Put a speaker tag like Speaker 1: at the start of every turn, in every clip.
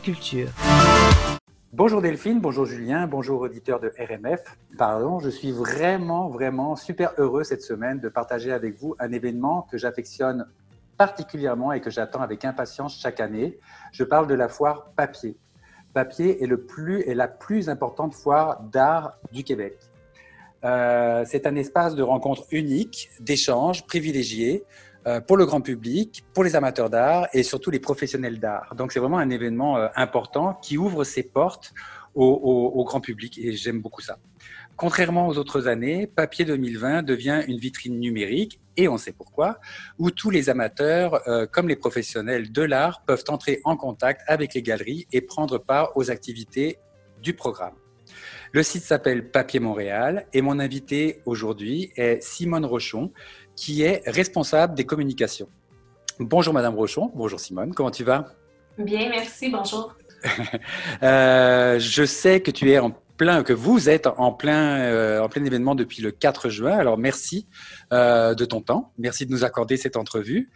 Speaker 1: Culture.
Speaker 2: Bonjour Delphine, bonjour Julien, bonjour auditeurs de RMF. Pardon, je suis vraiment, vraiment super heureux cette semaine de partager avec vous un événement que j'affectionne particulièrement et que j'attends avec impatience chaque année. Je parle de la foire papier. Papier est, le plus, est la plus importante foire d'art du Québec. Euh, c'est un espace de rencontre unique, d'échange privilégié pour le grand public, pour les amateurs d'art et surtout les professionnels d'art. Donc c'est vraiment un événement euh, important qui ouvre ses portes au, grand public et j'aime beaucoup ça. Contrairement aux autres années, Papier 2020 devient une vitrine numérique et on sait pourquoi, où tous les amateurs euh, comme les professionnels de l'art peuvent entrer en contact avec les galeries et prendre part aux activités du programme. Le site s'appelle Papier Montréal et mon invité aujourd'hui est Simone Rochon, qui est responsable des communications. Bonjour Madame Rochon, bonjour Simone, comment tu vas?
Speaker 3: Bien, merci, bonjour.
Speaker 2: Euh, je sais que tu es en plein, que vous êtes en plein, euh, en plein événement depuis le 4 juin. Alors merci euh, de ton temps, merci de nous accorder cette entrevue.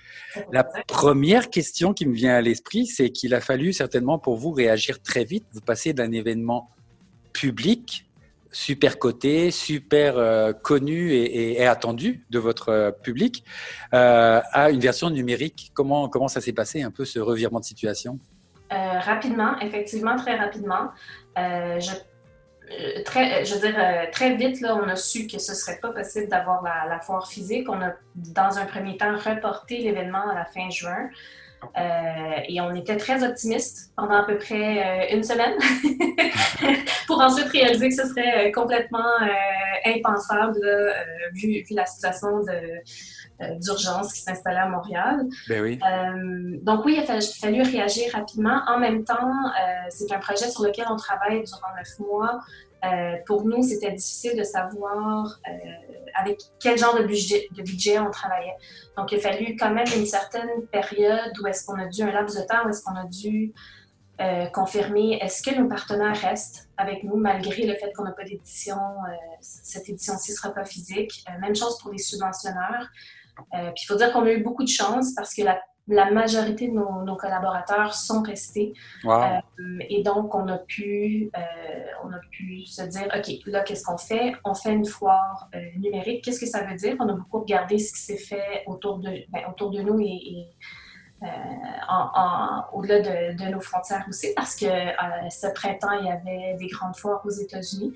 Speaker 2: La première question qui me vient à l'esprit, c'est qu'il a fallu certainement pour vous réagir très vite. Vous passez d'un événement public super coté, super euh, connu et, attendu de votre euh, public, euh, à une version numérique. Comment, comment ça s'est passé un peu ce revirement de situation?
Speaker 3: Rapidement, effectivement, très rapidement. je, veux dire, très vite, là, on a su que ce ne serait pas possible d'avoir la, foire physique. On a, dans un premier temps, reporté l'événement à la fin juin. Euh, et on était très optimistes pendant à peu près euh, une semaine pour ensuite réaliser que ce serait euh, complètement impensable vu, la situation d'urgence qui s'installait à Montréal.
Speaker 2: Ben oui.
Speaker 3: donc oui, il a fallu réagir rapidement. En même temps, c'est un projet sur lequel on travaille durant neuf mois. Euh, pour nous, c'était difficile de savoir euh, avec quel genre de budget, on travaillait. Donc, il a fallu quand même une certaine période où est-ce qu'on a dû, un laps de temps, où est-ce qu'on a dû euh, confirmer est-ce que nos partenaires restent avec nous malgré le fait qu'on n'a pas d'édition, cette édition-ci ne sera pas physique. même chose pour les subventionneurs. puis il faut dire qu'on a eu beaucoup de chance parce que la la majorité de nos, collaborateurs sont restés.
Speaker 2: Euh,
Speaker 3: et donc, on a, pu, euh, on a pu se dire, OK, là, qu'est-ce qu'on fait? On fait une foire euh, numérique. Qu'est-ce que ça veut dire? On a beaucoup regardé ce qui s'est fait autour de, ben, autour de nous et, au-delà de, nos frontières aussi, parce que ce printemps, il y avait des grandes foires aux États-Unis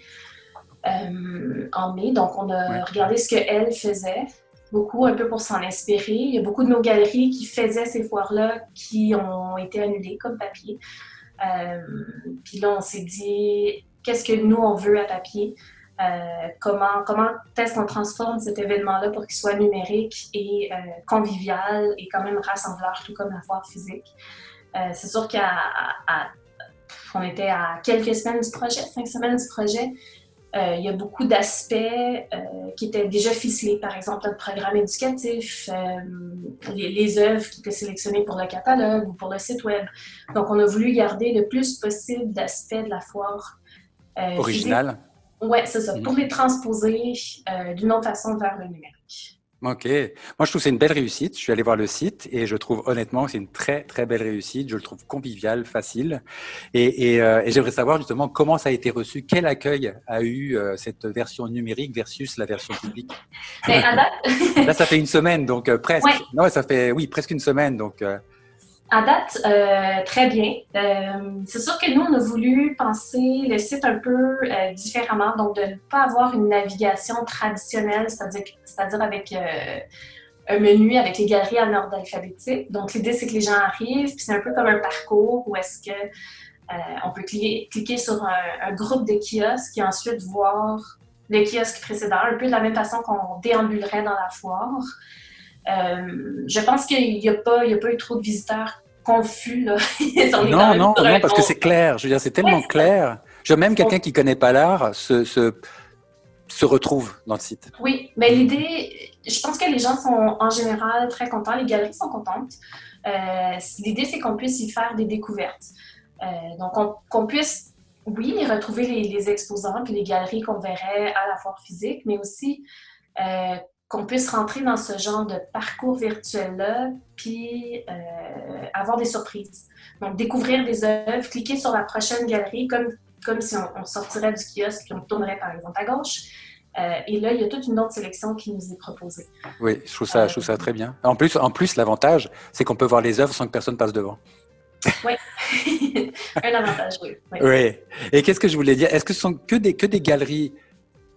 Speaker 3: en mai. Donc, on a regardé ce qu'elle faisait beaucoup un peu pour s'en inspirer. Il y a beaucoup de nos galeries qui faisaient ces foires-là qui ont été annulées comme papier. Euh, puis là, on s'est dit, qu'est-ce que nous, on veut à papier? Euh, comment comment est-ce qu'on transforme cet événement-là pour qu'il soit numérique et euh, convivial et quand même rassembleur, tout comme la foire physique? c'est sûr qu'on était à quelques semaines du projet, cinq semaines du projet. Euh, il y a beaucoup d'aspects euh, qui étaient déjà ficelés, par exemple notre programme éducatif, euh, les, les, œuvres qui étaient sélectionnées pour le catalogue ou pour le site web. Donc, on a voulu garder le plus possible d'aspects de la foire.
Speaker 2: Original.
Speaker 3: Oui, c'est ça, pour les transposer d'une autre façon vers le numérique.
Speaker 2: Ok. Moi, je trouve que c'est une belle réussite. Je suis allé voir le site et je trouve honnêtement que c'est une très, très belle réussite. Je le trouve convivial, facile. Et, et, euh, et j'aimerais savoir justement comment ça a été reçu, quel accueil a eu euh, cette version numérique versus la version publique?
Speaker 3: Date...
Speaker 2: Là, ça fait une semaine, donc euh, presque. Non, ça fait, oui, presque une semaine. Donc,
Speaker 3: à date, euh, très bien. Euh, c'est sûr que nous, on a voulu penser le site un peu euh, différemment, donc de ne pas avoir une navigation traditionnelle, c'est-à-dire, avec un menu avec les galeries en ordre alphabétique. Donc, l'idée, c'est que les gens arrivent, puis c'est un peu comme un parcours où est-ce que on peut cliquer, sur un, groupe de kiosques et ensuite voir le kiosque précédent, un peu de la même façon qu'on déambulerait dans la foire. je pense qu'il n'y a, a pas eu trop de visiteurs confus. Là.
Speaker 2: non, non, non, parce que c'est clair. Je veux dire, c'est tellement clair. Je, même quelqu'un qui ne connaît pas l'art se, se, se, retrouve dans le site.
Speaker 3: Oui, mais l'idée, je pense que les gens sont en général très contents, les galeries sont contentes. Euh, l'idée, c'est qu'on puisse y faire des découvertes. Euh, donc, qu'on puisse, oui, retrouver les, les exposants puis les galeries qu'on verrait à la foire physique, mais aussi euh, qu'on puisse rentrer dans ce genre de parcours virtuel-là, puis euh, avoir des surprises. Donc, découvrir des œuvres, cliquer sur la prochaine galerie, comme, comme si on, sortirait du kiosque et on tournerait par exemple à gauche. Euh, et là, il y a toute une autre sélection qui nous est proposée.
Speaker 2: Oui, je trouve ça, je trouve ça très bien. En plus, en plus l'avantage, c'est qu'on peut voir les œuvres sans que personne passe devant.
Speaker 3: Oui, un avantage, oui.
Speaker 2: Oui. Et qu'est-ce que je voulais dire? Est-ce que ce sont que des, que des galeries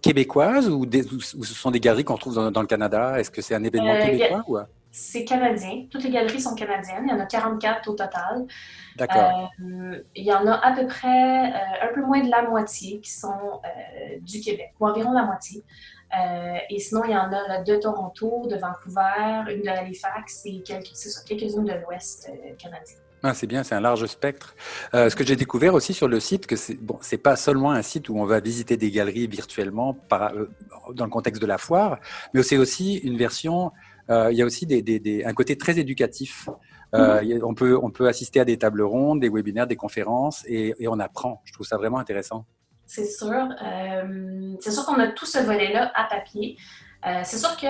Speaker 2: québécoises ou, des, ce sont des galeries qu'on trouve dans, le Canada? Est-ce que c'est un événement euh, québécois ou...
Speaker 3: C'est canadien. Toutes les galeries sont canadiennes. Il y en a 44 au total.
Speaker 2: D'accord.
Speaker 3: Euh, il y en a à peu près euh, un peu moins de la moitié qui sont du Québec, ou environ la moitié. et sinon, il y en a de Toronto, de Vancouver, une de Halifax et quelques, quelques-unes de l'Ouest canadien.
Speaker 2: Ah, c'est bien, c'est un large spectre. Euh, ce que j'ai découvert aussi sur le site, que c'est bon, c'est pas seulement un site où on va visiter des galeries virtuellement par, euh, dans le contexte de la foire, mais c'est aussi une version. Euh, il y a aussi des, des, un côté très éducatif. Mhm. on peut on peut assister à des tables rondes, des webinaires, des conférences, et, et on apprend. Je trouve ça vraiment intéressant.
Speaker 3: C'est sûr. c'est sûr qu'on a tout ce volet-là à papier. c'est sûr que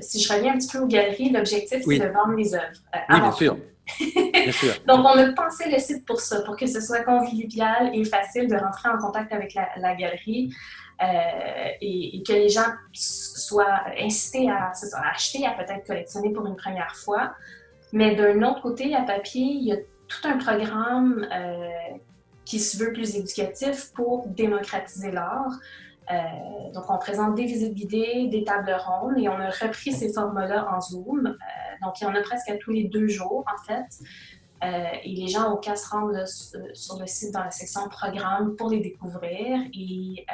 Speaker 3: si je reviens un petit peu aux galeries, l'objectif, c'est de vendre les œuvres.
Speaker 2: oui, bien sûr.
Speaker 3: Donc, on a pensé le site pour ça, pour que ce soit convivial et facile de rentrer en contact avec la, galerie euh, et, que les gens soient incités à, acheter, à peut-être collectionner pour une première fois. Mais d'un autre côté, à papier, il y a tout un programme euh, qui se veut plus éducatif pour démocratiser l'art. Euh, donc, on présente des visites guidées, des tables rondes et on a repris ces formats-là en Zoom. Euh, donc, il y en a presque tous les deux jours, en fait. Euh, et les gens ont qu'à se rendre sur le site dans la section programme pour les découvrir. Et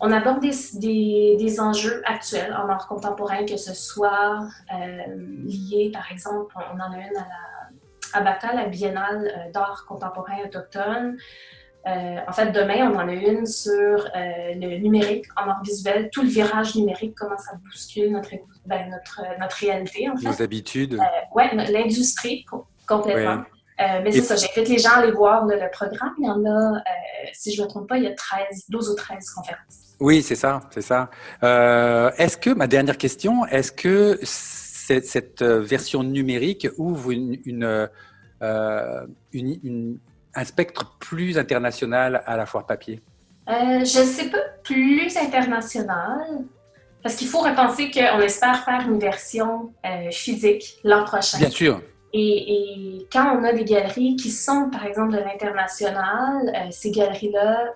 Speaker 3: on aborde des, enjeux actuels en art contemporain, que ce soit lié, par exemple, on en a une à la à la Biennale d'art contemporain autochtone. Euh, en fait, demain, on en a une sur euh, le numérique en art visuel, tout le virage numérique, comment ça bouscule notre, ben, notre, notre réalité, en fait.
Speaker 2: Nos habitudes. Euh,
Speaker 3: oui, l'industrie, complètement. mais c'est ça, j'invite les gens à aller voir le, programme. Il y en a, si je ne me trompe pas, il y a 13, 12 ou 13 conférences.
Speaker 2: Oui, c'est ça, c'est ça. est-ce que, ma dernière question, est-ce que cette, version numérique ouvre une, une, une un spectre plus international à la foire papier?
Speaker 3: Euh, je ne sais pas, plus international, parce qu'il faut repenser qu'on espère faire une version euh, physique l'an prochain.
Speaker 2: Bien sûr.
Speaker 3: Et, quand on a des galeries qui sont, par exemple, de l'international, euh, ces galeries-là,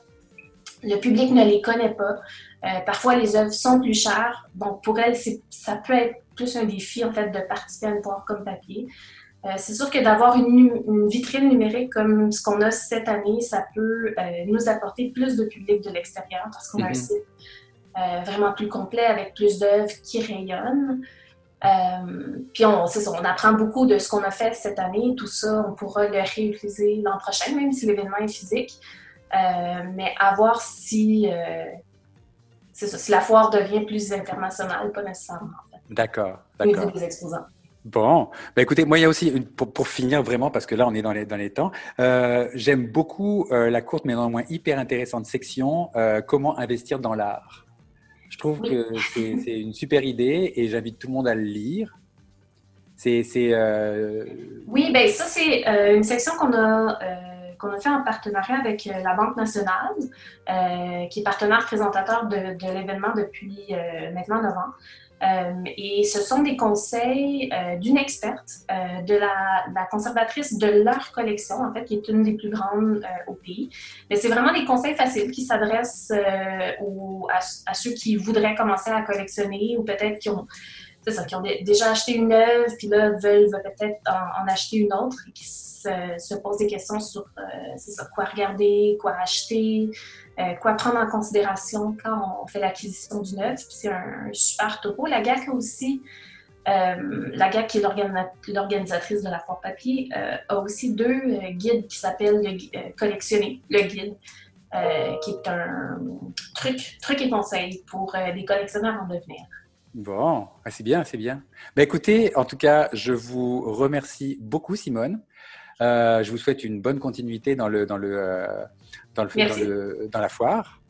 Speaker 3: le public ne les connaît pas. parfois, les œuvres sont plus chères. Donc, pour elles, ça peut être plus un défi, en fait, de participer à une foire comme papier. Euh, c'est sûr que d'avoir une, vitrine numérique comme ce qu'on a cette année, ça peut euh, nous apporter plus de public de l'extérieur parce qu'on a un mhm. site euh, vraiment plus complet avec plus d'œuvres qui rayonnent. puis on, on apprend beaucoup de ce qu'on a fait cette année. Tout ça, on pourra le réutiliser l'an prochain, même si l'événement est physique. mais à voir si, si la foire devient plus internationale, pas nécessairement.
Speaker 2: D'accord, d'accord.
Speaker 3: des exposants.
Speaker 2: Bon, bah écoutez, moi il y a aussi, pour, pour, finir vraiment, parce que là on est dans les, dans les temps, euh, j'aime beaucoup euh, la courte mais néanmoins hyper intéressante section euh, Comment investir dans l'art. Je trouve que c'est une super idée et j'invite tout le monde à le lire. C'est,
Speaker 3: Oui, ben ça c'est une section qu'on a, qu'on a fait en partenariat avec la Banque nationale, qui est partenaire présentateur de, de l'événement depuis maintenant 9 ans. Euh, et ce sont des conseils euh, d'une experte, euh, de la, conservatrice de leur collection, en fait, qui est une des plus grandes au pays. Mais c'est vraiment des conseils faciles qui s'adressent à, ceux qui voudraient commencer à collectionner ou peut-être qui ont, ça, qui ont déjà acheté une œuvre, puis là veulent, peut-être en, acheter une autre et qui se, posent des questions sur ça, quoi regarder, quoi acheter, euh, quoi prendre en considération quand on fait l'acquisition d'une œuvre. C'est un, super topo. La GAC aussi, euh, la GAC qui est l'organisatrice de la foire papier, euh, a aussi deux guides qui s'appellent Collectionner, le guide, qui est un truc, truc et conseil pour des collectionneurs en devenir.
Speaker 2: Bon, ah, c'est bien, c'est bien. Ben, écoutez, en tout cas, je vous remercie beaucoup, Simone. je vous souhaite une bonne continuité dans le, dans le, dans, le, dans, la foire,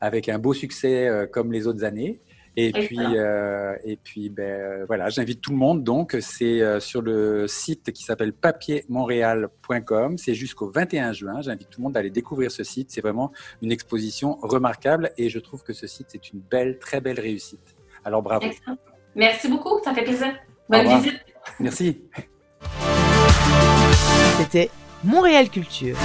Speaker 2: avec un beau succès euh, comme les autres années. Et puis, euh, et puis ben, voilà, j'invite tout le monde. Donc, c'est euh, sur le site qui s'appelle papiermontréal.com. C'est jusqu'au 21 juin. J'invite tout le monde à aller découvrir ce site. C'est vraiment une exposition remarquable et je trouve que ce site est une belle, très belle réussite. Alors, bravo.
Speaker 3: Merci beaucoup. Ça fait plaisir. Bonne visite.
Speaker 2: Merci.
Speaker 1: C'était Montréal Culture.